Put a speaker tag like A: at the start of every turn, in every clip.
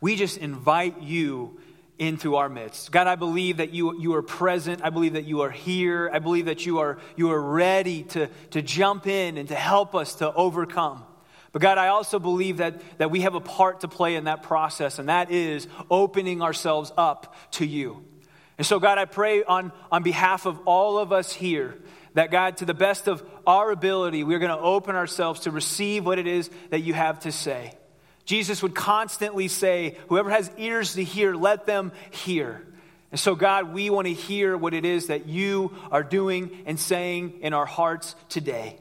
A: We just invite you into our midst. God, I believe that you, you are present. I believe that you are here. I believe that you are, you are ready to, to jump in and to help us to overcome. But God, I also believe that, that we have a part to play in that process, and that is opening ourselves up to you. And so, God, I pray on, on behalf of all of us here that, God, to the best of our ability, we're going to open ourselves to receive what it is that you have to say. Jesus would constantly say, Whoever has ears to hear, let them hear. And so, God, we want to hear what it is that you are doing and saying in our hearts today.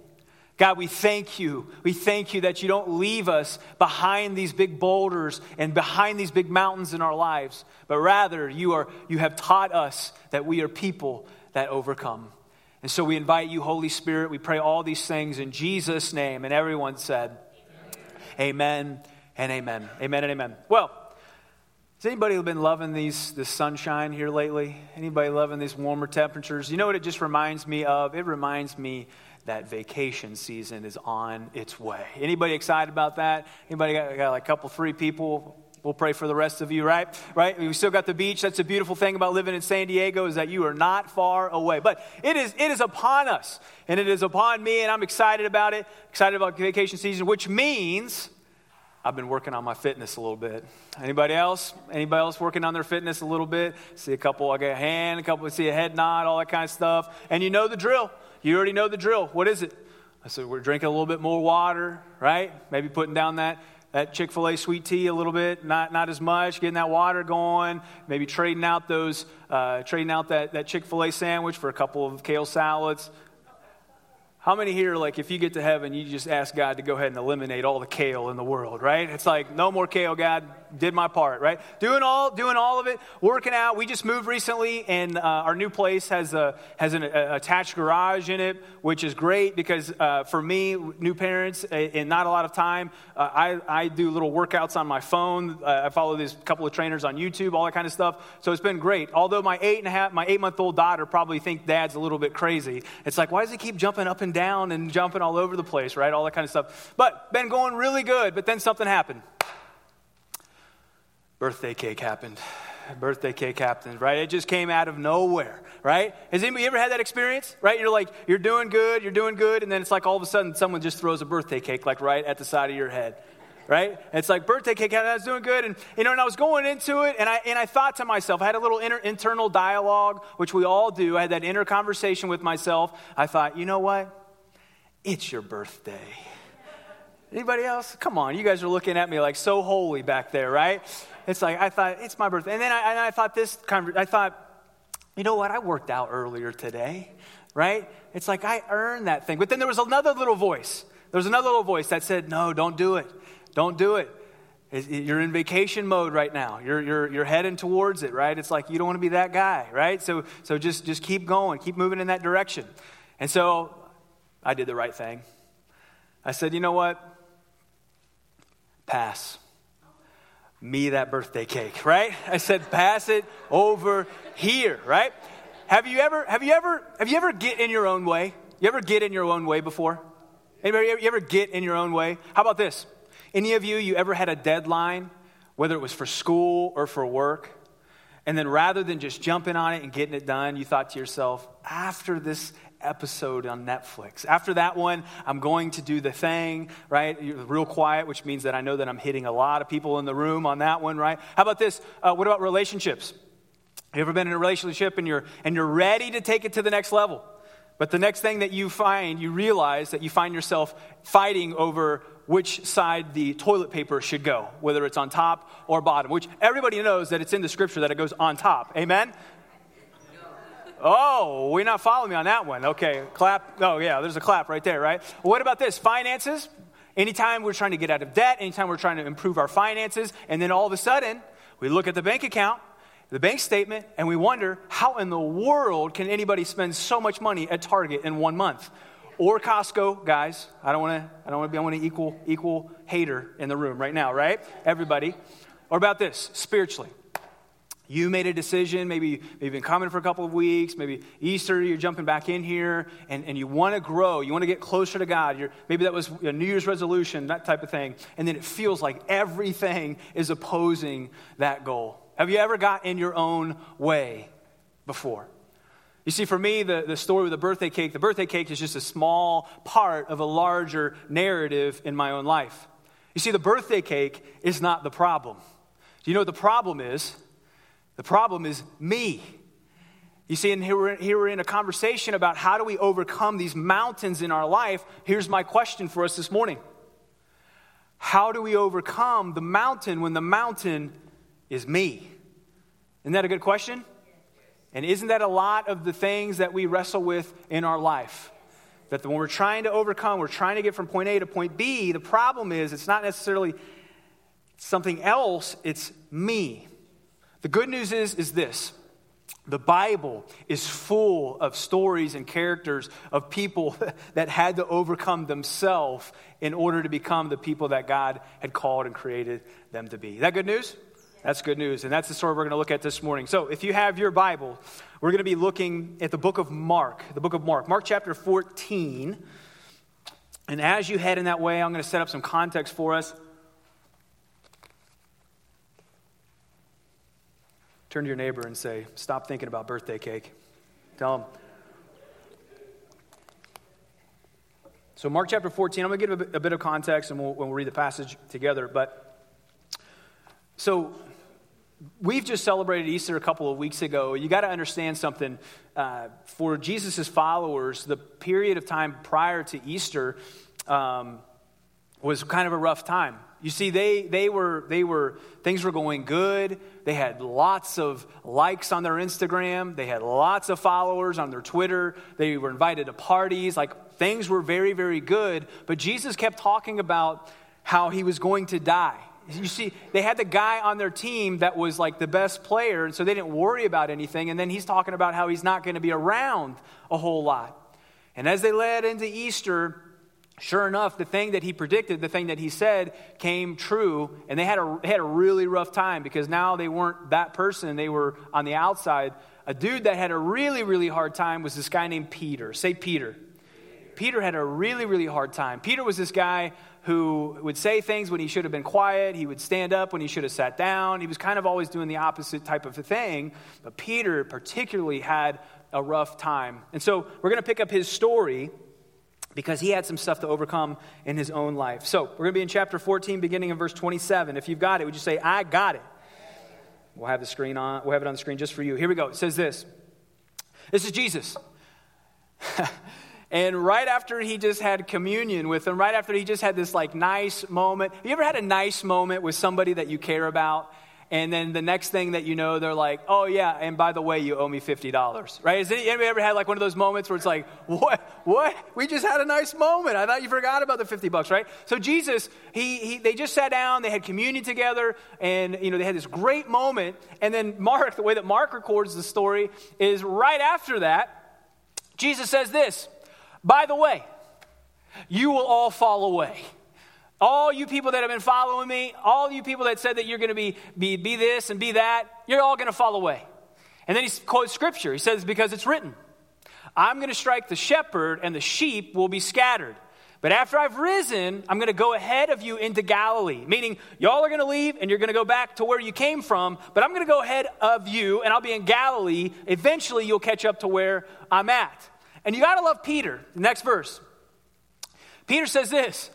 A: God, we thank you. We thank you that you don't leave us behind these big boulders and behind these big mountains in our lives, but rather you, are, you have taught us that we are people that overcome. And so we invite you, Holy Spirit. We pray all these things in Jesus' name. And everyone said, Amen, amen and amen. Amen and amen. Well, has anybody been loving these the sunshine here lately? Anybody loving these warmer temperatures? You know what it just reminds me of? It reminds me that vacation season is on its way. Anybody excited about that? Anybody got, got like a couple, three people? We'll pray for the rest of you, right? Right? We still got the beach. That's a beautiful thing about living in San Diego is that you are not far away. But it is it is upon us, and it is upon me, and I'm excited about it. Excited about vacation season, which means I've been working on my fitness a little bit. Anybody else? Anybody else working on their fitness a little bit? See a couple, I get a hand, a couple, see a head nod, all that kind of stuff. And you know the drill. You already know the drill. What is it? I said, we're drinking a little bit more water, right? Maybe putting down that, that Chick fil A sweet tea a little bit, not, not as much, getting that water going, maybe trading out those, uh, trading out that, that Chick fil A sandwich for a couple of kale salads. How many here, like, if you get to heaven, you just ask God to go ahead and eliminate all the kale in the world, right? It's like, no more kale, God. Did my part, right? Doing all, doing all of it, working out. We just moved recently, and uh, our new place has a has an a, attached garage in it, which is great because uh, for me, new parents, and not a lot of time, uh, I I do little workouts on my phone. Uh, I follow these couple of trainers on YouTube, all that kind of stuff. So it's been great. Although my eight and a half, my eight month old daughter probably think Dad's a little bit crazy. It's like, why does he keep jumping up and down and jumping all over the place, right? All that kind of stuff. But been going really good, but then something happened. Birthday cake happened. Birthday cake happened, right? It just came out of nowhere, right? Has anybody ever had that experience, right? You're like, you're doing good, you're doing good, and then it's like all of a sudden someone just throws a birthday cake, like right at the side of your head right? It's like birthday cake. I was doing good, and you know, and I was going into it, and I and I thought to myself, I had a little inner, internal dialogue, which we all do. I had that inner conversation with myself. I thought, you know what? It's your birthday. Anybody else? Come on, you guys are looking at me like so holy back there, right? It's like I thought it's my birthday, and then I, and I thought this. I thought, you know what? I worked out earlier today, right? It's like I earned that thing. But then there was another little voice. There was another little voice that said, "No, don't do it. Don't do it. You're in vacation mode right now. You're, you're, you're heading towards it, right? It's like you don't want to be that guy, right? So, so just, just keep going, keep moving in that direction. And so I did the right thing. I said, you know what? Pass. Me that birthday cake, right? I said, pass it over here, right? Have you ever, have you ever, have you ever get in your own way? You ever get in your own way before? Anybody, you ever get in your own way? How about this? Any of you, you ever had a deadline, whether it was for school or for work, and then rather than just jumping on it and getting it done, you thought to yourself, after this episode on Netflix. After that one, I'm going to do the thing, right? Real quiet, which means that I know that I'm hitting a lot of people in the room on that one, right? How about this? Uh, what about relationships? You ever been in a relationship and you're, and you're ready to take it to the next level? But the next thing that you find, you realize that you find yourself fighting over which side the toilet paper should go, whether it's on top or bottom, which everybody knows that it's in the scripture that it goes on top. Amen? Oh, we're not following me on that one. Okay, clap. Oh, yeah, there's a clap right there, right? what about this? Finances. Anytime we're trying to get out of debt, anytime we're trying to improve our finances, and then all of a sudden, we look at the bank account, the bank statement, and we wonder how in the world can anybody spend so much money at Target in one month? Or Costco, guys. I don't want to. I don't want to be. I want to equal equal hater in the room right now, right? Everybody. Or about this spiritually. You made a decision, maybe, you've been coming for a couple of weeks, maybe Easter, you're jumping back in here, and, and you want to grow, you want to get closer to God. You're, maybe that was a New Year's resolution, that type of thing, and then it feels like everything is opposing that goal. Have you ever got in your own way before? You see, for me, the, the story with the birthday cake, the birthday cake is just a small part of a larger narrative in my own life. You see, the birthday cake is not the problem. Do you know what the problem is? The problem is me. You see, and here we're, here we're in a conversation about how do we overcome these mountains in our life. Here's my question for us this morning How do we overcome the mountain when the mountain is me? Isn't that a good question? And isn't that a lot of the things that we wrestle with in our life? That when we're trying to overcome, we're trying to get from point A to point B, the problem is it's not necessarily something else, it's me. The good news is, is this the Bible is full of stories and characters of people that had to overcome themselves in order to become the people that God had called and created them to be. Is that good news? That's good news. And that's the story we're going to look at this morning. So, if you have your Bible, we're going to be looking at the book of Mark, the book of Mark, Mark chapter 14. And as you head in that way, I'm going to set up some context for us. Turn to your neighbor and say, Stop thinking about birthday cake. Tell them. So, Mark chapter 14, I'm going to give a bit, of context and we'll, we'll read the passage together. But, so, we've just celebrated Easter a couple of weeks ago. You got to understand something. Uh, for Jesus' followers, the period of time prior to Easter um, was kind of a rough time. You see, they, they were, they were, things were going good. They had lots of likes on their Instagram. They had lots of followers on their Twitter. They were invited to parties. Like, things were very, very good. But Jesus kept talking about how he was going to die. You see, they had the guy on their team that was like the best player, and so they didn't worry about anything. And then he's talking about how he's not going to be around a whole lot. And as they led into Easter, Sure enough, the thing that he predicted, the thing that he said came true, and they had a, they had a really rough time because now they weren't that person, they were on the outside. A dude that had a really, really hard time was this guy named Peter. Say Peter. Peter had a really, really hard time. Peter was this guy who would say things when he should have been quiet. He would stand up when he should have sat down. He was kind of always doing the opposite type of a thing. But Peter particularly had a rough time. And so we're going to pick up his story because he had some stuff to overcome in his own life. So we're going to be in chapter 14, beginning in verse 27. If you've got it, would you say, I got it? We'll have the screen on. We'll have it on the screen just for you. Here we go. It says this. This is Jesus. and right after he just had communion with them, right after he just had this like nice moment. You ever had a nice moment with somebody that you care about and then the next thing that you know, they're like, oh, yeah, and by the way, you owe me $50, right? Has anybody ever had like one of those moments where it's like, what? What? We just had a nice moment. I thought you forgot about the 50 bucks, right? So Jesus, he, he, they just sat down, they had communion together, and, you know, they had this great moment. And then Mark, the way that Mark records the story is right after that, Jesus says this, by the way, you will all fall away. All you people that have been following me, all you people that said that you're going to be, be, be this and be that, you're all going to fall away. And then he quotes scripture. He says, Because it's written, I'm going to strike the shepherd, and the sheep will be scattered. But after I've risen, I'm going to go ahead of you into Galilee. Meaning, y'all are going to leave and you're going to go back to where you came from, but I'm going to go ahead of you and I'll be in Galilee. Eventually, you'll catch up to where I'm at. And you got to love Peter. The next verse. Peter says this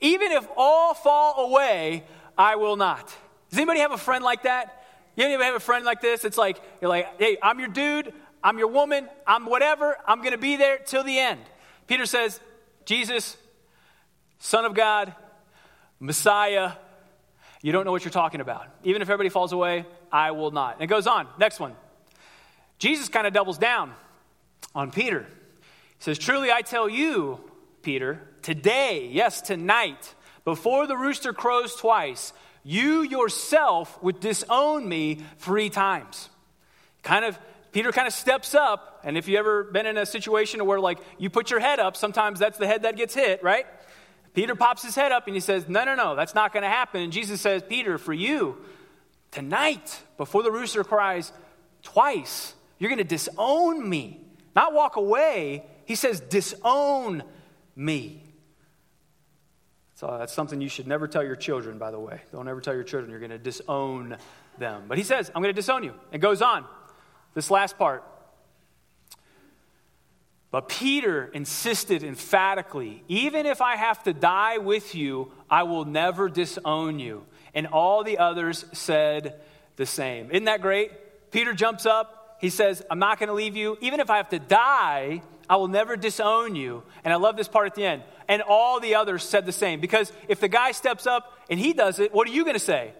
A: even if all fall away, I will not. Does anybody have a friend like that? You anybody have a friend like this? It's like, you're like, hey, I'm your dude, I'm your woman, I'm whatever, I'm going to be there till the end. Peter says, Jesus, Son of God, Messiah, you don't know what you're talking about. Even if everybody falls away, I will not. And it goes on. Next one. Jesus kind of doubles down on Peter. He says, Truly I tell you, Peter, today, yes, tonight, before the rooster crows twice, you yourself would disown me three times. Kind of, Peter kind of steps up, and if you've ever been in a situation where like you put your head up, sometimes that's the head that gets hit, right? Peter pops his head up and he says, No, no, no, that's not going to happen. And Jesus says, Peter, for you tonight, before the rooster cries twice, you're going to disown me. Not walk away. He says, disown me. So that's something you should never tell your children, by the way. Don't ever tell your children you're going to disown them. But he says, I'm going to disown you. It goes on. This last part. But Peter insisted emphatically, even if I have to die with you, I will never disown you. And all the others said the same. Isn't that great? Peter jumps up. He says, I'm not going to leave you. Even if I have to die, I will never disown you. And I love this part at the end. And all the others said the same. Because if the guy steps up and he does it, what are you going to say?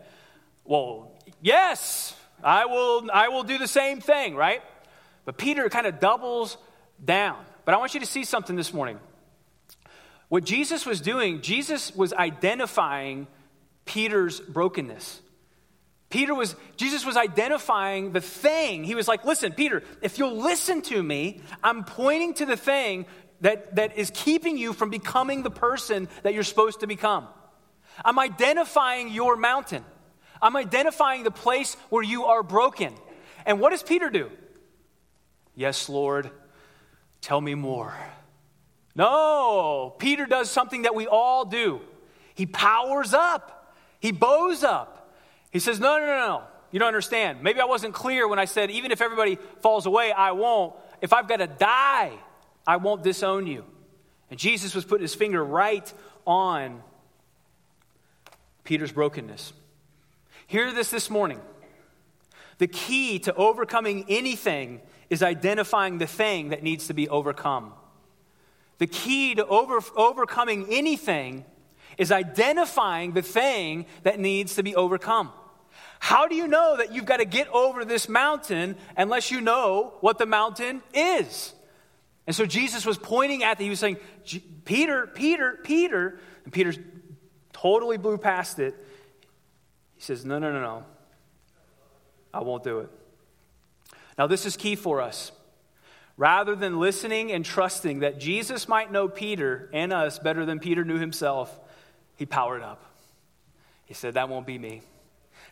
A: Well, yes, I will, I will do the same thing, right? But Peter kind of doubles down. But I want you to see something this morning. What Jesus was doing, Jesus was identifying Peter's brokenness. Peter was, Jesus was identifying the thing. He was like, listen, Peter, if you'll listen to me, I'm pointing to the thing that, that is keeping you from becoming the person that you're supposed to become. I'm identifying your mountain. I'm identifying the place where you are broken. And what does Peter do? Yes, Lord, tell me more. No, Peter does something that we all do. He powers up, he bows up. He says, No, no, no, no. You don't understand. Maybe I wasn't clear when I said, even if everybody falls away, I won't. If I've got to die, I won't disown you. And Jesus was putting his finger right on Peter's brokenness. Hear this this morning. The key to overcoming anything is identifying the thing that needs to be overcome. The key to over, overcoming anything is identifying the thing that needs to be overcome. How do you know that you've got to get over this mountain unless you know what the mountain is? And so Jesus was pointing at that. He was saying, Peter, Peter, Peter. And Peter totally blew past it. He says, No, no, no, no. I won't do it. Now, this is key for us. Rather than listening and trusting that Jesus might know Peter and us better than Peter knew himself, he powered up. He said, That won't be me.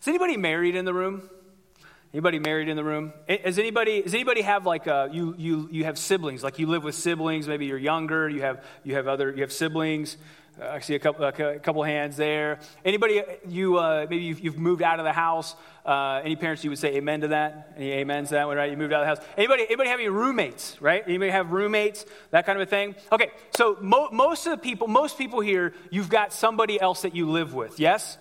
A: Is anybody married in the room? Anybody married in the room? Does anybody, does anybody have like a, uh, you, you, you have siblings, like you live with siblings, maybe you're younger, you have, you have other, you have siblings. I see a couple, a couple hands there. Anybody, you, uh, maybe you've, you've, moved out of the house. Uh, any parents, you would say amen to that? Any amens to that one, right? You moved out of the house. Anybody, anybody have any roommates, right? Anybody have roommates, that kind of a thing? Okay, so mo- most of the people, most people here, you've got somebody else that you live with, yes?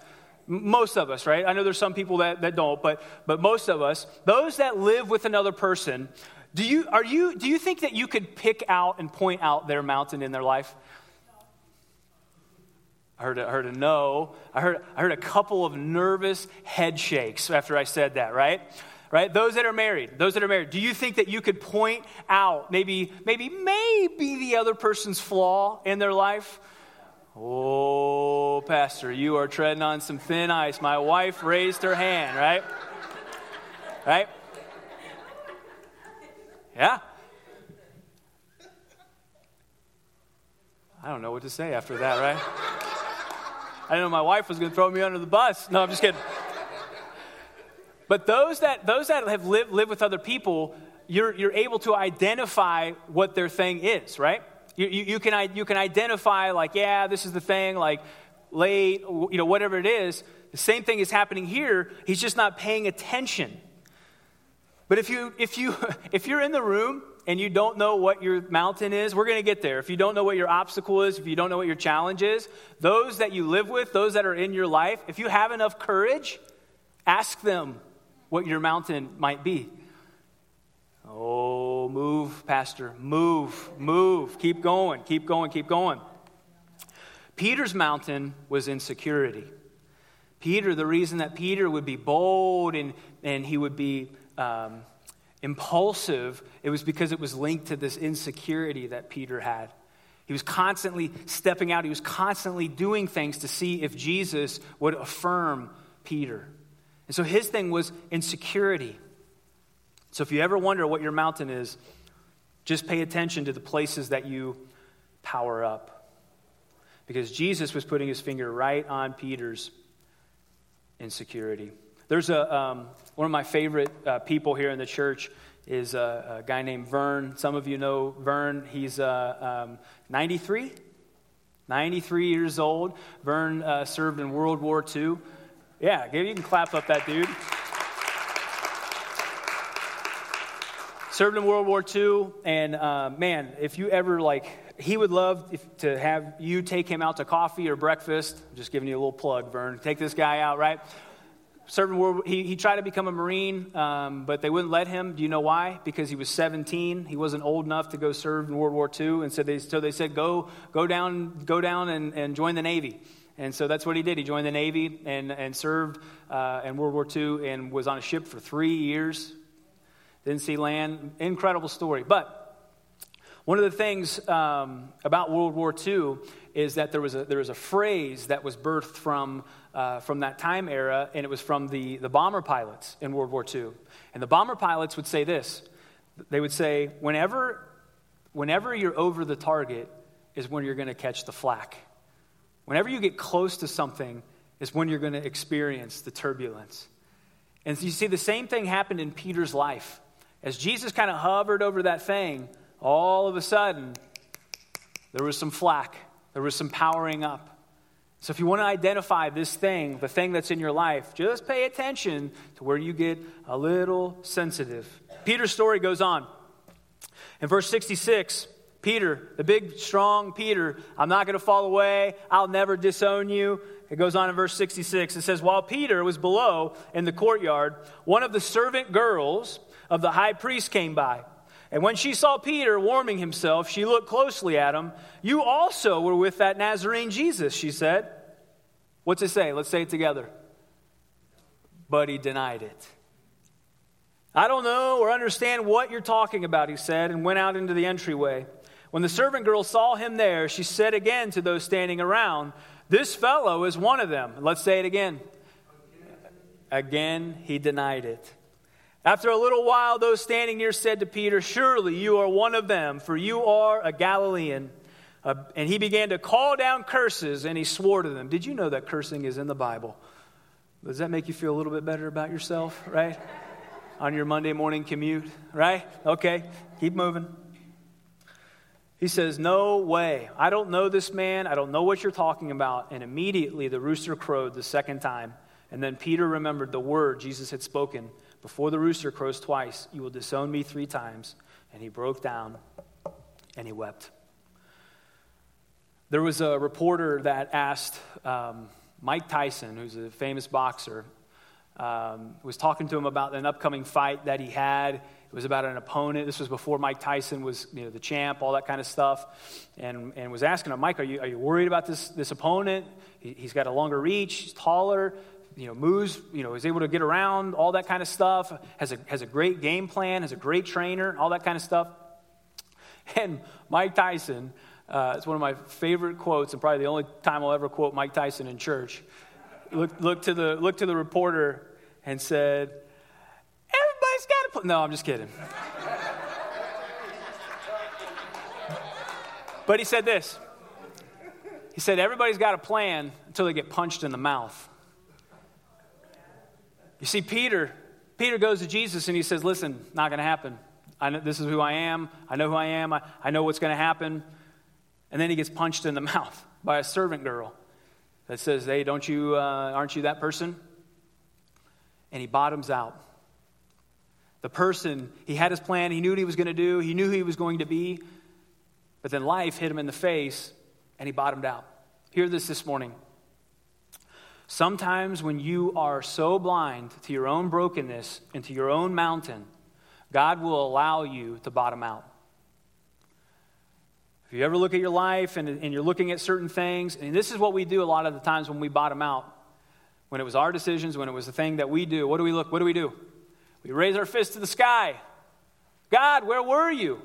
A: Most of us, right? I know there's some people that, that don't, but, but most of us, those that live with another person, do you, are you, do you think that you could pick out and point out their mountain in their life? I heard, a, I heard a no. I heard, I heard a couple of nervous head shakes after I said that, right? Right? Those that are married, those that are married, do you think that you could point out maybe, maybe, maybe the other person's flaw in their life? Oh, Pastor, you are treading on some thin ice. My wife raised her hand, right? Right? Yeah. I don't know what to say after that, right? I didn't know my wife was going to throw me under the bus. No, I'm just kidding. But those that, those that have lived, lived with other people, you're, you're able to identify what their thing is, right? You, you, you, can, you can identify, like, yeah, this is the thing, like, late, you know, whatever it is. The same thing is happening here. He's just not paying attention. But if, you, if, you, if you're in the room and you don't know what your mountain is, we're going to get there. If you don't know what your obstacle is, if you don't know what your challenge is, those that you live with, those that are in your life, if you have enough courage, ask them what your mountain might be. Oh, move, Pastor. Move, move. Keep going, keep going, keep going. Peter's mountain was insecurity. Peter, the reason that Peter would be bold and, and he would be um, impulsive, it was because it was linked to this insecurity that Peter had. He was constantly stepping out, he was constantly doing things to see if Jesus would affirm Peter. And so his thing was insecurity. So if you ever wonder what your mountain is, just pay attention to the places that you power up. Because Jesus was putting his finger right on Peter's insecurity. There's a, um, one of my favorite uh, people here in the church is a, a, guy named Vern. Some of you know Vern. He's uh, um, 93, 93 years old. Vern uh, served in World War II. Yeah, you can clap up that dude. served in World War II, and uh, man, if you ever like, he would love if, to have you take him out to coffee or breakfast. I'm just giving you a little plug, Vern. Take this guy out, right? Served World, he, he tried to become a Marine, um, but they wouldn't let him. Do you know why? Because he was 17. He wasn't old enough to go serve in World War II, and so they, so they said, go, go down, go down and, and join the Navy. And so that's what he did. He joined the Navy and, and served uh, in World War II and was on a ship for three years. Didn't see land. Incredible story. But one of the things um, about World War II is that there was a, there was a phrase that was birthed from, uh, from that time era, and it was from the, the bomber pilots in World War II. And the bomber pilots would say this they would say, whenever, whenever you're over the target, is when you're going to catch the flak. Whenever you get close to something, is when you're going to experience the turbulence. And you see, the same thing happened in Peter's life. As Jesus kind of hovered over that thing, all of a sudden, there was some flack, there was some powering up. So, if you want to identify this thing, the thing that's in your life, just pay attention to where you get a little sensitive. Peter's story goes on. In verse 66, Peter, the big, strong Peter, I'm not going to fall away. I'll never disown you. It goes on in verse 66. It says, While Peter was below in the courtyard, one of the servant girls of the high priest came by. And when she saw Peter warming himself, she looked closely at him. You also were with that Nazarene Jesus, she said. What's it say? Let's say it together. But he denied it. I don't know or understand what you're talking about, he said, and went out into the entryway. When the servant girl saw him there, she said again to those standing around, This fellow is one of them. Let's say it again. Again, he denied it. After a little while, those standing near said to Peter, Surely you are one of them, for you are a Galilean. Uh, and he began to call down curses and he swore to them. Did you know that cursing is in the Bible? Does that make you feel a little bit better about yourself, right? On your Monday morning commute, right? Okay, keep moving. He says, No way. I don't know this man. I don't know what you're talking about. And immediately the rooster crowed the second time. And then Peter remembered the word Jesus had spoken Before the rooster crows twice, you will disown me three times. And he broke down and he wept. There was a reporter that asked um, Mike Tyson, who's a famous boxer, um, was talking to him about an upcoming fight that he had it was about an opponent. This was before Mike Tyson was you know, the champ, all that kind of stuff. And, and was asking him, Mike, are you, are you worried about this, this opponent? He, has got a longer reach, he's taller, you know, moves, you know, is able to get around, all that kind of stuff, has a, has a great game plan, has a great trainer, all that kind of stuff. And Mike Tyson, uh, it's one of my favorite quotes, and probably the only time I'll ever quote Mike Tyson in church. Looked, to, the, looked to the reporter and said, Everybody's got to put. No, I'm just kidding. but he said this. He said, Everybody's got a plan until they get punched in the mouth. You see, Peter, Peter goes to Jesus and he says, Listen, not going to happen. I know, this is who I am. I know who I am. I, I know what's going to happen. And then he gets punched in the mouth by a servant girl that says, Hey, don't you, uh, aren't you that person? And he bottoms out the person. He had his plan, he knew what he was going to do, he knew who he was going to be. But then life hit him in the face and he bottomed out. Hear this this morning. Sometimes when you are so blind to your own brokenness and to your own mountain, God will allow you to bottom out. If you ever look at your life and, and, you're looking at certain things, and this is what we do a lot of the times when we bottom out. When it was our decisions, when it was the thing that we do, what do we look? What do we do? We raise our fist to the sky. God, where were you? And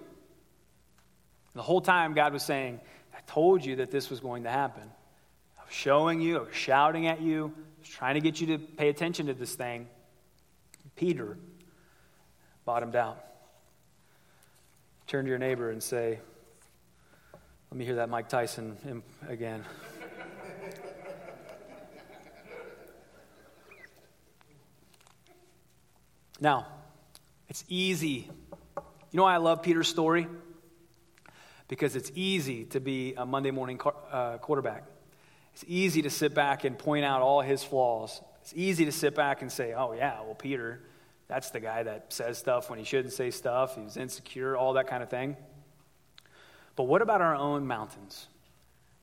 A: the whole time, God was saying, I told you that this was going to happen. Showing you, was shouting at you, trying to get you to pay attention to this thing. Peter bottomed out. Turn to your neighbor and say, Let me hear that Mike Tyson again. Now, it's easy. You know why I love Peter's story? Because it's easy to be a Monday morning uh, quarterback. It's easy to sit back and point out all his flaws. It's easy to sit back and say, oh, yeah, well, Peter, that's the guy that says stuff when he shouldn't say stuff. He's insecure, all that kind of thing. But what about our own mountains?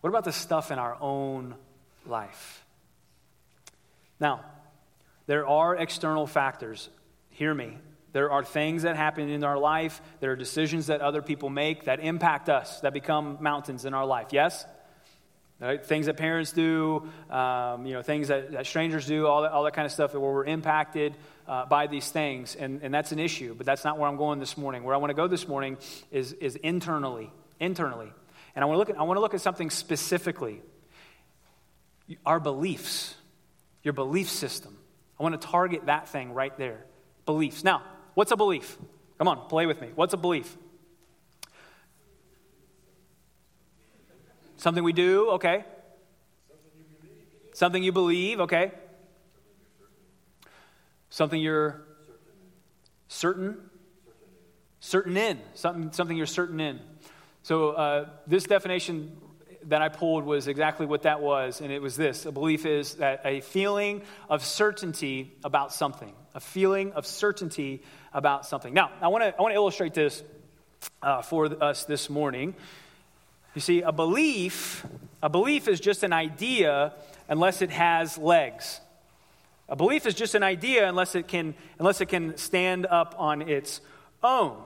A: What about the stuff in our own life? Now, there are external factors. Hear me. There are things that happen in our life, there are decisions that other people make that impact us, that become mountains in our life. Yes? Right? Things that parents do, um, you know, things that, that, strangers do, all that, all that kind of stuff, where we're impacted uh, by these things. And, and that's an issue, but that's not where I'm going this morning. Where I want to go this morning is, is internally. Internally. And I want, to look at, I want to look at something specifically our beliefs, your belief system. I want to target that thing right there. Beliefs. Now, what's a belief? Come on, play with me. What's a belief? Something we do, okay. Something you believe, okay. Something you're certain, certain in, something, something you're certain in. So uh, this definition that I pulled was exactly what that was, and it was this: a belief is that a feeling of certainty about something, a feeling of certainty about something. Now, I want to I want to illustrate this uh, for us this morning. You see, a belief, a belief is just an idea unless it has legs. A belief is just an idea unless it can, unless it can stand up on its own.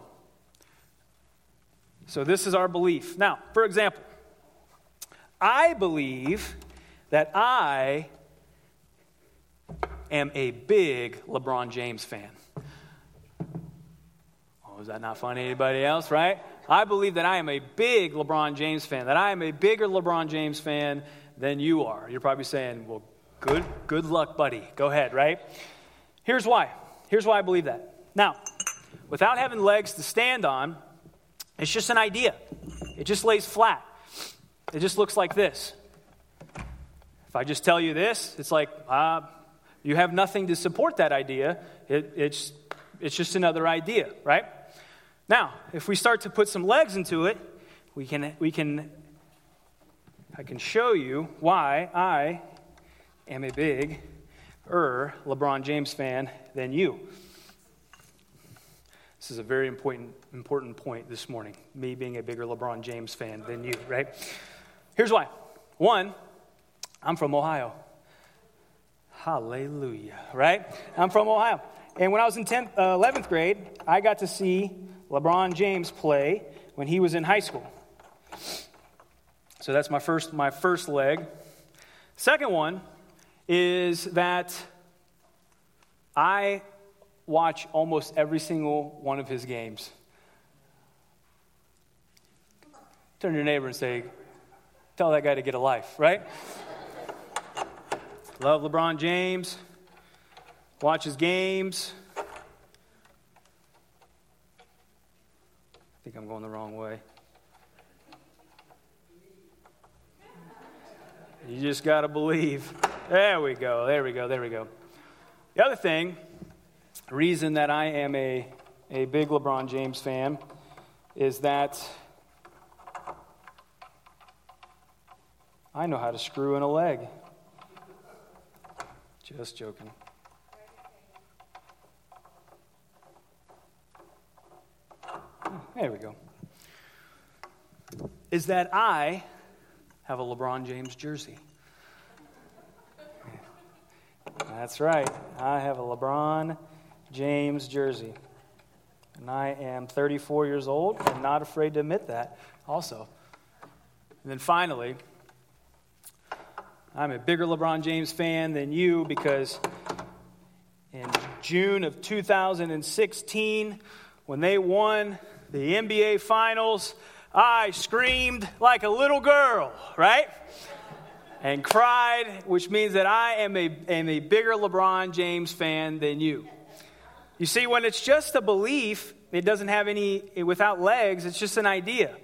A: So, this is our belief. Now, for example, I believe that I am a big LeBron James fan. Oh, is that not funny? Anybody else, right? I believe that I am a big LeBron James fan, that I am a bigger LeBron James fan than you are. You're probably saying, well, good, good luck, buddy. Go ahead, right? Here's why. Here's why I believe that. Now, without having legs to stand on, it's just an idea. It just lays flat. It just looks like this. If I just tell you this, it's like, uh, you have nothing to support that idea. It, it's, it's just another idea, right? Now, if we start to put some legs into it, we can, we can, I can show you why I am a big er LeBron James fan than you. This is a very important, important point this morning, me being a bigger LeBron James fan than you, right? Here's why. One, I'm from Ohio. Hallelujah, right? I'm from Ohio. And when I was in 10th, uh, 11th grade, I got to see LeBron James play when he was in high school. So that's my first, my first leg. Second one is that I watch almost every single one of his games. Turn to your neighbor and say, Tell that guy to get a life, right? Love LeBron James, watch his games. Think I'm going the wrong way. You just got to believe. There we go. There we go. There we go. The other thing, reason that I am a, a big LeBron James fan is that I know how to screw in a leg. Just joking. There we go. Is that I have a LeBron James jersey. That's right. I have a LeBron James jersey. And I am 34 years old and not afraid to admit that also. And then finally, I'm a bigger LeBron James fan than you because in June of 2016, when they won the NBA Finals, I screamed like a little girl, right? And cried, which means that I am a, am a bigger LeBron James fan than you. You see, when it's just a belief, it doesn't have any, without legs, it's just an idea.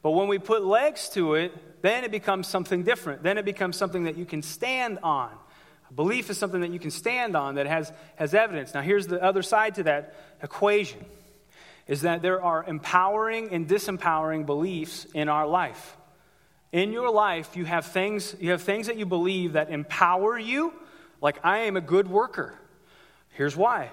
A: But when we put legs to it, then it becomes something different. Then it becomes something that you can stand on. A belief is something that you can stand on that has, has evidence. Now, here's the other side to that equation is that there are empowering and disempowering beliefs in our life. In your life, you have things, you have things that you believe that empower you, like I am a good worker. Here's why.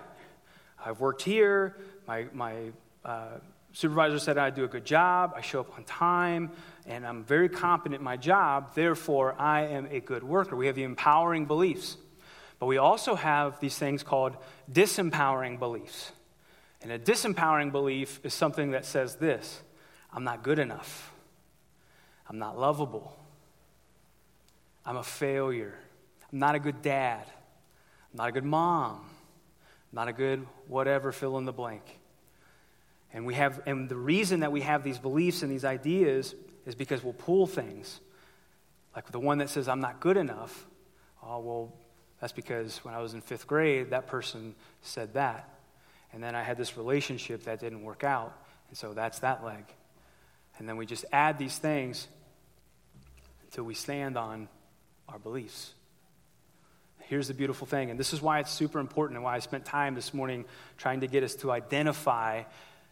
A: I've worked here, my, my uh, supervisor said I do a good job, I show up on time, and I'm very competent in my job, therefore I am a good worker. We have the empowering beliefs. But we also have these things called disempowering beliefs. And a disempowering belief is something that says this I'm not good enough. I'm not lovable. I'm a failure. I'm not a good dad. I'm not a good mom. I'm not a good whatever, fill in the blank. And we have and the reason that we have these beliefs and these ideas is because we'll pull things. Like the one that says I'm not good enough. Oh, well, that's because when I was in 5th grade, that person said that. And then I had this relationship that didn't work out. And so that's that leg. And then we just add these things until we stand on our beliefs. Here's the beautiful thing, and this is why it's super important and why I spent time this morning trying to get us to identify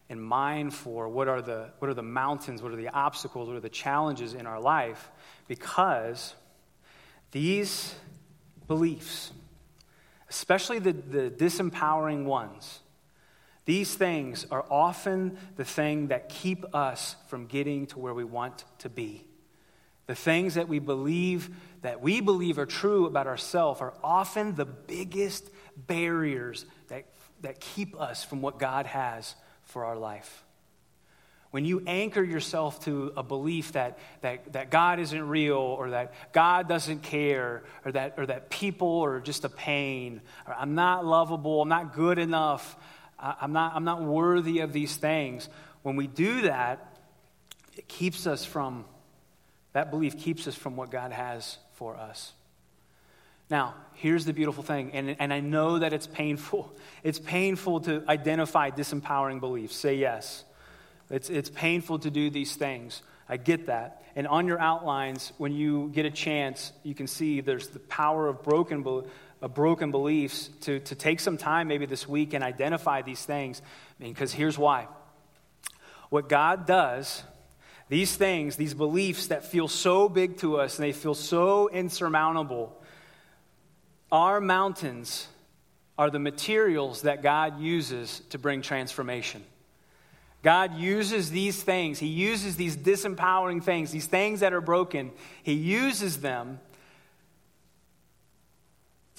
A: and mind for what are the, what are the mountains, what are the obstacles, what are the challenges in our life, because these beliefs, especially the, the disempowering ones, these things are often the thing that keep us from getting to where we want to be. The things that we believe that we believe are true about ourselves are often the biggest barriers that, that keep us from what God has for our life. When you anchor yourself to a belief that, that, that God isn't real or that God doesn't care or that, or that people are just a pain or I'm not lovable, I'm not good enough, I'm not, I'm not worthy of these things. When we do that, it keeps us from, that belief keeps us from what God has for us. Now, here's the beautiful thing, and, and I know that it's painful. It's painful to identify disempowering beliefs. Say yes. It's, it's painful to do these things. I get that. And on your outlines, when you get a chance, you can see there's the power of broken beliefs broken beliefs to, to take some time maybe this week and identify these things. Because here's why. What God does, these things, these beliefs that feel so big to us and they feel so insurmountable, our mountains are the materials that God uses to bring transformation. God uses these things, He uses these disempowering things, these things that are broken, He uses them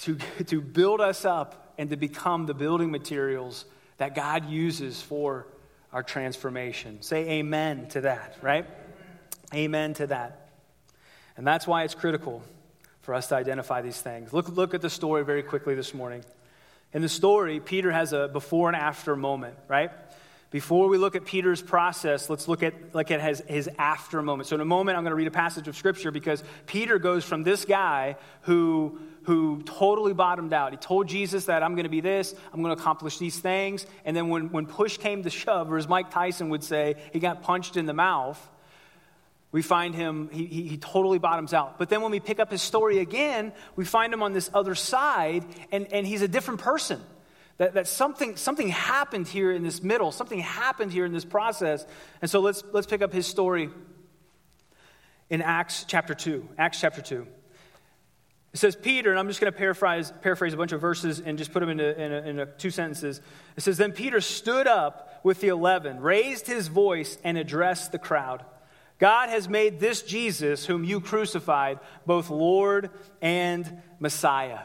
A: to, to build us up and to become the building materials that God uses for our transformation. Say amen to that, right? Amen to that. And that's why it's critical for us to identify these things. Look, look at the story very quickly this morning. In the story, Peter has a before and after moment, right? Before we look at Peter's process, let's look at, look at his, his after moment. So, in a moment, I'm going to read a passage of scripture because Peter goes from this guy who, who totally bottomed out. He told Jesus that I'm going to be this, I'm going to accomplish these things. And then, when, when push came to shove, or as Mike Tyson would say, he got punched in the mouth, we find him, he, he, he totally bottoms out. But then, when we pick up his story again, we find him on this other side, and, and he's a different person that, that something, something happened here in this middle, something happened here in this process. And so let's, let's pick up his story in Acts chapter 2. Acts chapter 2. It says, Peter, and I'm just going to paraphrase, paraphrase a bunch of verses and just put them into, in, two sentences. It says, Then Peter stood up with the eleven, raised his voice, and addressed the crowd. God has made this Jesus, whom you crucified, both Lord and Messiah.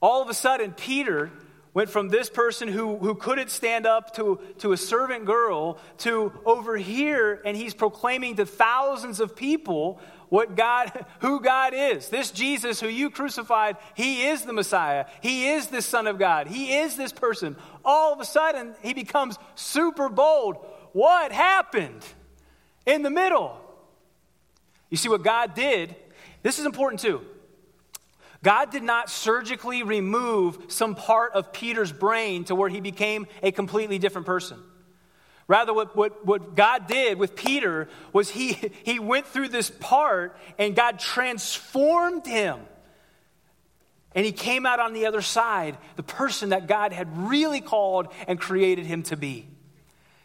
A: All of a sudden, Peter went from this person who, who couldn't stand up to, to a servant girl to over here, and he's proclaiming to thousands of people what God, who God is. This Jesus who you crucified, he is the Messiah. He is the Son of God. He is this person. All of a sudden, he becomes super bold. What happened in the middle? You see what God did? This is important too. God did not surgically remove some part of Peter's brain to where he became a completely different person. Rather, what, what, what God did with Peter was he, he went through this part and God transformed him. And he came out on the other side, the person that God had really called and created him to be.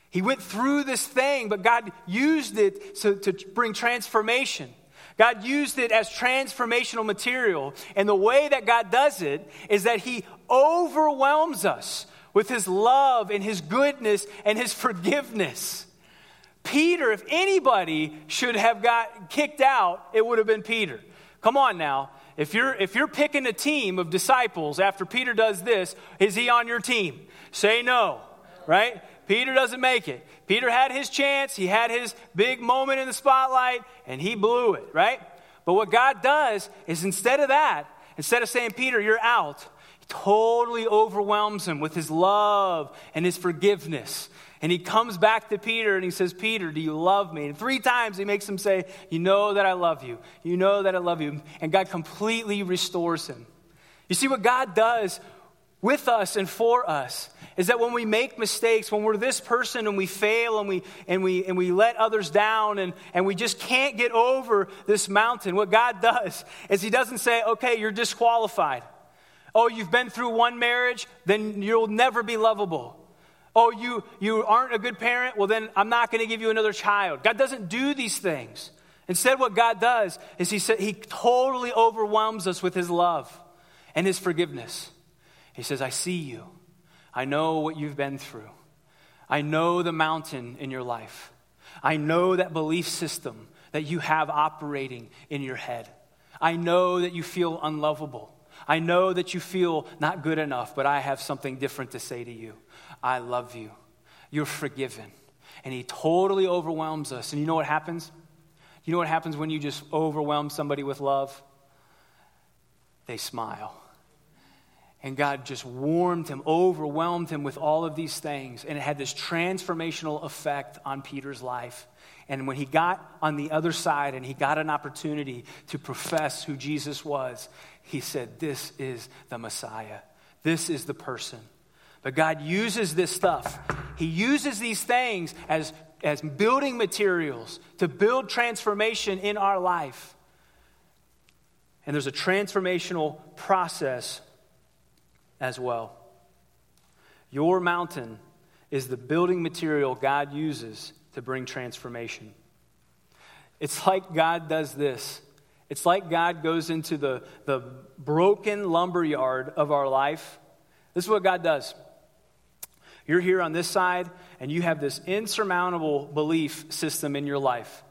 A: He went through this thing, but God used it so, to bring transformation. God used it as transformational material. And the way that God does it is that He overwhelms us with His love and His goodness and His forgiveness. Peter, if anybody should have got kicked out, it would have been Peter. Come on now. If you're, if you're picking a team of disciples after Peter does this, is he on your team? Say no, right? Peter doesn't make it. Peter had his chance, he had his big moment in the spotlight, and he blew it, right? But what God does is instead of that, instead of saying, Peter, you're out, he totally overwhelms him with his love and his forgiveness. And he comes back to Peter and he says, Peter, do you love me? And three times he makes him say, You know that I love you. You know that I love you. And God completely restores him. You see, what God does with us and for us is that when we make mistakes, when we're this person and we fail and we, and we, and we let others down and, and we just can't get over this mountain, what God does is He doesn't say, okay, you're disqualified. Oh, you've been through one marriage, then you'll never be lovable. Oh, you, you aren't a good parent? Well, then I'm not going to give you another child. God doesn't do these things. Instead, what God does is He, he totally overwhelms us with His love and His forgiveness. He says, I see you. I know what you've been through. I know the mountain in your life. I know that belief system that you have operating in your head. I know that you feel unlovable. I know that you feel not good enough, but I have something different to say to you. I love you. You're forgiven. And he totally overwhelms us. And you know what happens? You know what happens when you just overwhelm somebody with love? They smile. And God just warmed him, overwhelmed him with all of these things. And it had this transformational effect on Peter's life. And when he got on the other side and he got an opportunity to profess who Jesus was, he said, This is the Messiah. This is the person. But God uses this stuff. He uses these things as, as building materials to build transformation in our life. And there's a transformational process as well. Your mountain is the building material God uses to bring transformation. It's like God does this. It's like God goes into the, the broken lumber yard of our life. This is what God does. You're here on this side, and you have this insurmountable belief system in your life.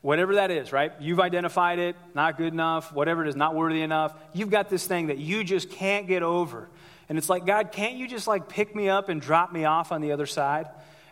A: Whatever that is, right? You've identified it, not good enough, whatever it is, not worthy enough. You've got this thing that you just can't get over. And it's like, God, can't you just like pick me up and drop me off on the other side?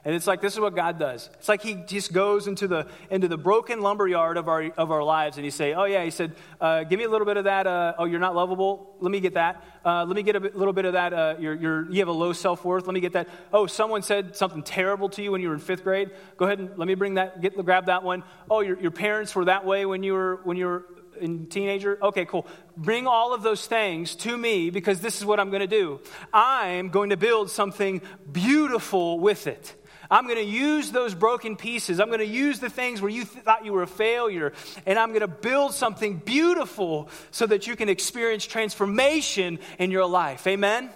A: And it's like this is what God does. It's like He just goes into the into the broken lumberyard of our of our lives, and He say, "Oh yeah," He said, uh, "Give me a little bit of that. Uh, oh, you're not lovable. Let me get that. Uh, let me get a little bit of that. Uh, you're, you're, you have a low self worth. Let me get that. Oh, someone said something terrible to you when you were in fifth grade. Go ahead and let me bring that. Get grab that one. Oh, your, your parents were that way when you were when you were in teenager? Okay, cool. Bring all of those things to me because this is what I'm going to do. I'm going to build something beautiful with it. I'm going to use those broken pieces. I'm going to use the things where you th- thought you were a failure, and I'm going to build something beautiful so that you can experience transformation in your life. Amen?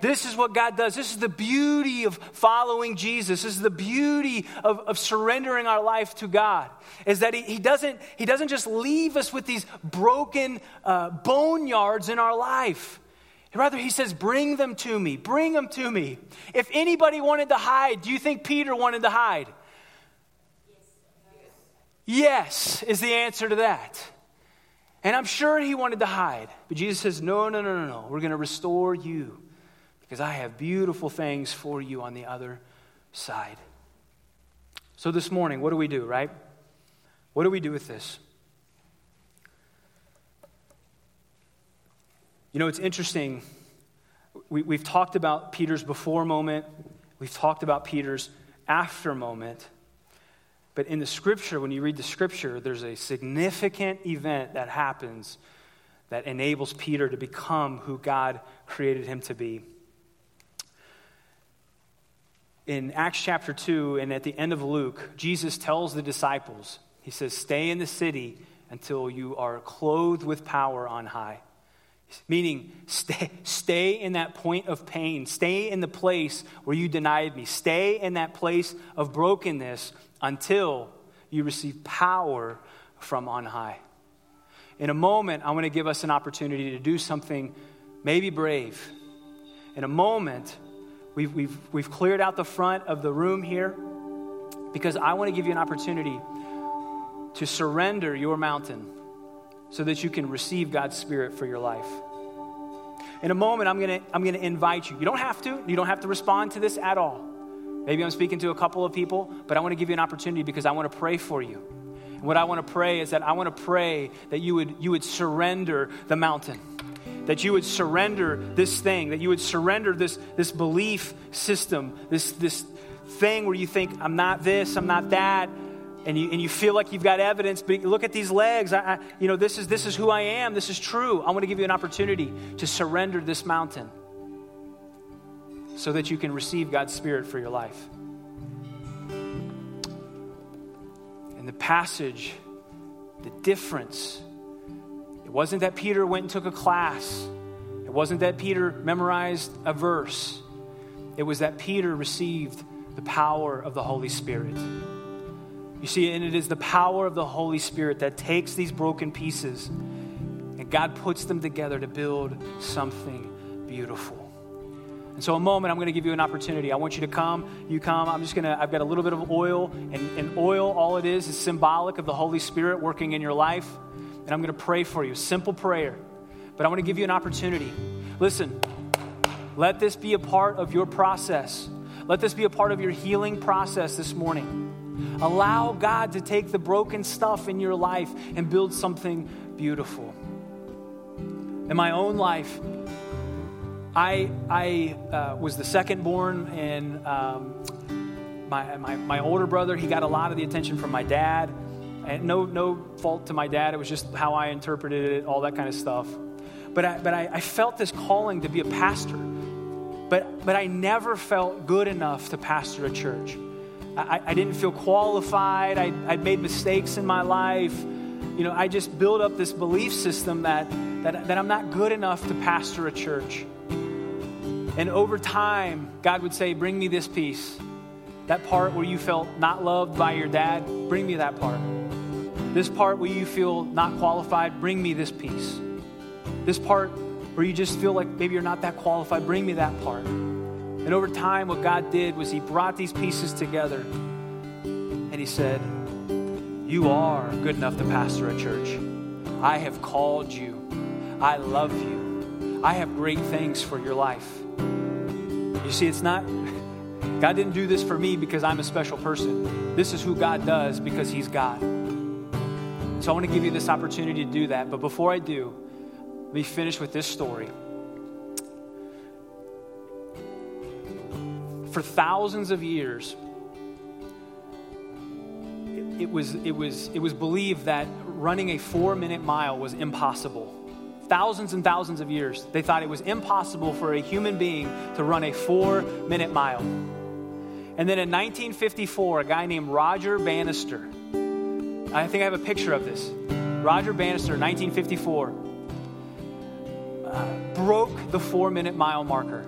A: This is what God does. This is the beauty of following Jesus. This is the beauty of, of surrendering our life to God. Is that he, he, doesn't, he doesn't just leave us with these broken uh, boneyards in our life. Rather, he says, Bring them to me. Bring them to me. If anybody wanted to hide, do you think Peter wanted to hide? Yes, is the answer to that. And I'm sure he wanted to hide. But Jesus says, No, no, no, no, no. We're going to restore you because I have beautiful things for you on the other side. So this morning, what do we do, right? What do we do with this? You know, it's interesting. We, we've talked about Peter's before moment, we've talked about Peter's after moment. But in the scripture, when you read the scripture, there's a significant event that happens that enables Peter to become who God created him to be. In Acts chapter 2 and at the end of Luke, Jesus tells the disciples, He says, Stay in the city until you are clothed with power on high. Meaning, stay, stay in that point of pain. Stay in the place where you denied me. Stay in that place of brokenness until you receive power from on high. In a moment, I want to give us an opportunity to do something maybe brave. In a moment, we've, we've, we've cleared out the front of the room here because I want to give you an opportunity to surrender your mountain so that you can receive God's Spirit for your life. In a moment, I'm to I'm to invite you. You don't have to, you don't have to respond to this at all. Maybe I'm speaking to a couple of people, but I want to give you an opportunity because I want to pray for you. And what I want to pray is that I want to pray that you would, you would surrender the mountain, that you would surrender this thing, that you would surrender this, this belief system, this, this thing where you think, I'm not this, I'm not that and you, and you feel like you've got evidence, but look at these legs. I, I, you know, this is, this is who I am. This is true. I want to give you an opportunity to surrender this mountain so that you can receive God's Spirit for your life. And the passage, the difference, it wasn't that Peter went and took a class, it wasn't that Peter memorized a verse, it was that Peter received the power of the Holy Spirit. You see, and it is the power of the Holy Spirit that takes these broken pieces and God puts them together to build something beautiful. And so, a moment, I'm going to give you an opportunity. I want you to come. You come. I'm just going to, I've got a little bit of oil. And, and oil, all it is, is symbolic of the Holy Spirit working in your life. And I'm going to pray for you. Simple prayer. But I want to give you an opportunity. Listen, let this be a part of your process. Let this be a part of your healing process this morning. Allow God to take the broken stuff in your life and build something beautiful. In my own life, I, I uh, was the second born, and um, my, my, my older brother, he got a lot of the attention from my dad. And no, no fault to my dad, it was just how I interpreted it, all that kind of stuff. But I, but I, I felt this calling to be a pastor. But, but I never felt good enough to pastor a church. I, I didn't feel qualified. I, I'd made mistakes in my life. You know, I just built up this belief system that, that, that I'm not good enough to pastor a church. And over time, God would say, Bring me this piece. That part where you felt not loved by your dad, bring me that part. This part where you feel not qualified, bring me this piece. This part where you just feel like maybe you're not that qualified, bring me that part. And over time, what God did was He brought these pieces together and He said, You are good enough to pastor a church. I have called you. I love you. I have great things for your life. You see, it's not, God didn't do this for me because I'm a special person. This is who God does because He's God. So I want to give you this opportunity to do that. But before I do, let me finish with this story. For thousands of years, it, it, was, it, was, it was believed that running a four minute mile was impossible. Thousands and thousands of years, they thought it was impossible for a human being to run a four minute mile. And then in 1954, a guy named Roger Bannister, I think I have a picture of this. Roger Bannister, 1954, uh, broke the four minute mile marker.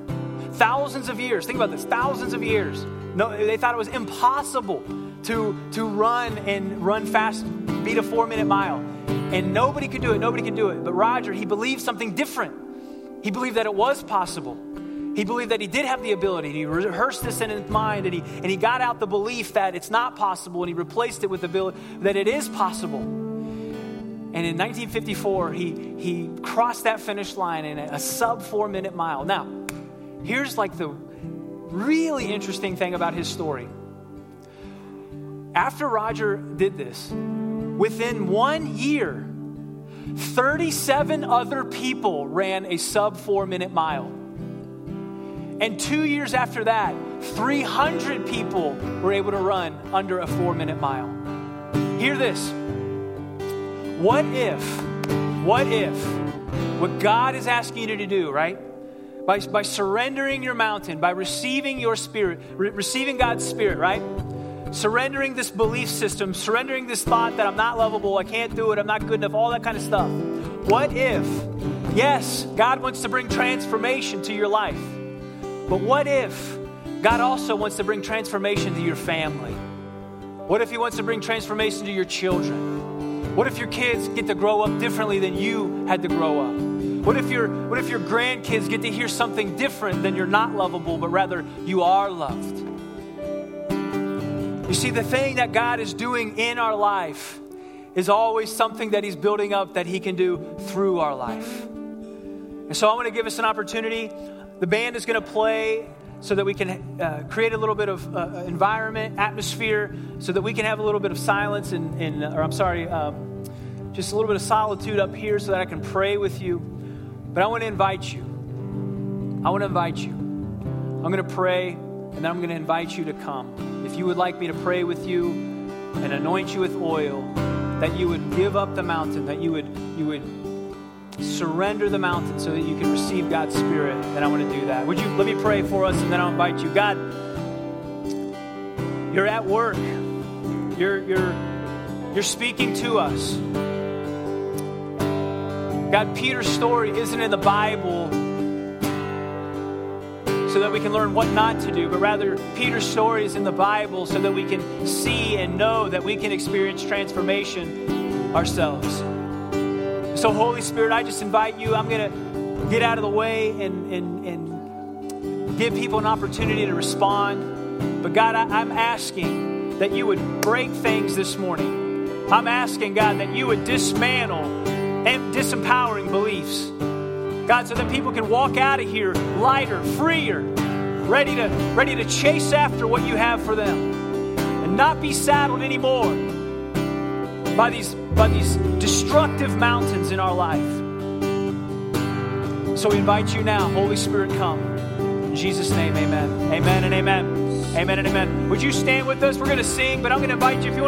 A: Thousands of years, think about this, thousands of years. No, they thought it was impossible to, to run and run fast, beat a four minute mile. And nobody could do it, nobody could do it. But Roger, he believed something different. He believed that it was possible. He believed that he did have the ability. He rehearsed this in his mind and he, and he got out the belief that it's not possible and he replaced it with the belief that it is possible. And in 1954, he, he crossed that finish line in a, sub four minute mile. Now, Here's like the really interesting thing about his story. After Roger did this, within one year, 37 other people ran a sub four minute mile. And two years after that, 300 people were able to run under a four minute mile. Hear this. What if, what if, what God is asking you to do, right? By, by surrendering your mountain, by receiving your spirit, re- receiving God's spirit, right? Surrendering this belief system, surrendering this thought that I'm not lovable, I can't do it, I'm not good enough, all that kind of stuff. What if Yes, God wants to bring transformation to your life. But what if God also wants to bring transformation to your family? What if He wants to bring transformation to your children? What if your kids get to grow up differently than you had to grow up? What if your what if your grandkids get to hear something different than you're not lovable, but rather you are loved? You see, the thing that God is doing in our life is always something that He's building up that He can do through our life. And so I want to give us an opportunity. The band is going to play so that we can uh, create a little bit of uh, environment, atmosphere, so that we can have a little bit of silence and, and or I'm sorry, um, just a little bit of solitude up here so that I can pray with you. But I want to invite you. I want to invite you. I'm going to pray, and then I'm going to invite you to come. If you would like me to pray with you and anoint you with oil, that you would give up the mountain, that you would you would surrender the mountain so that you can receive God's Spirit, then I want to do that. Would you let me pray for us and then I'll invite you. God, you're at work. You're you're you're speaking to us. God, Peter's story isn't in the Bible so that we can learn what not to do, but rather Peter's story is in the Bible so that we can see and know that we can experience transformation ourselves. So, Holy Spirit, I just invite you. I'm going to get out of the way and, and, and give people an opportunity to respond. But, God, I, I'm asking that you would break things this morning. I'm asking, God, that you would dismantle and disempowering beliefs. God, so that people can walk out of here lighter, freer, ready to, ready to chase after what you have for them and not be saddled anymore by these, by these destructive mountains in our life. So we invite you now, Holy Spirit, come. In Jesus' name, amen. Amen and amen. Amen and amen. Would you stand with us? We're going to sing, but I'm going to invite you if you want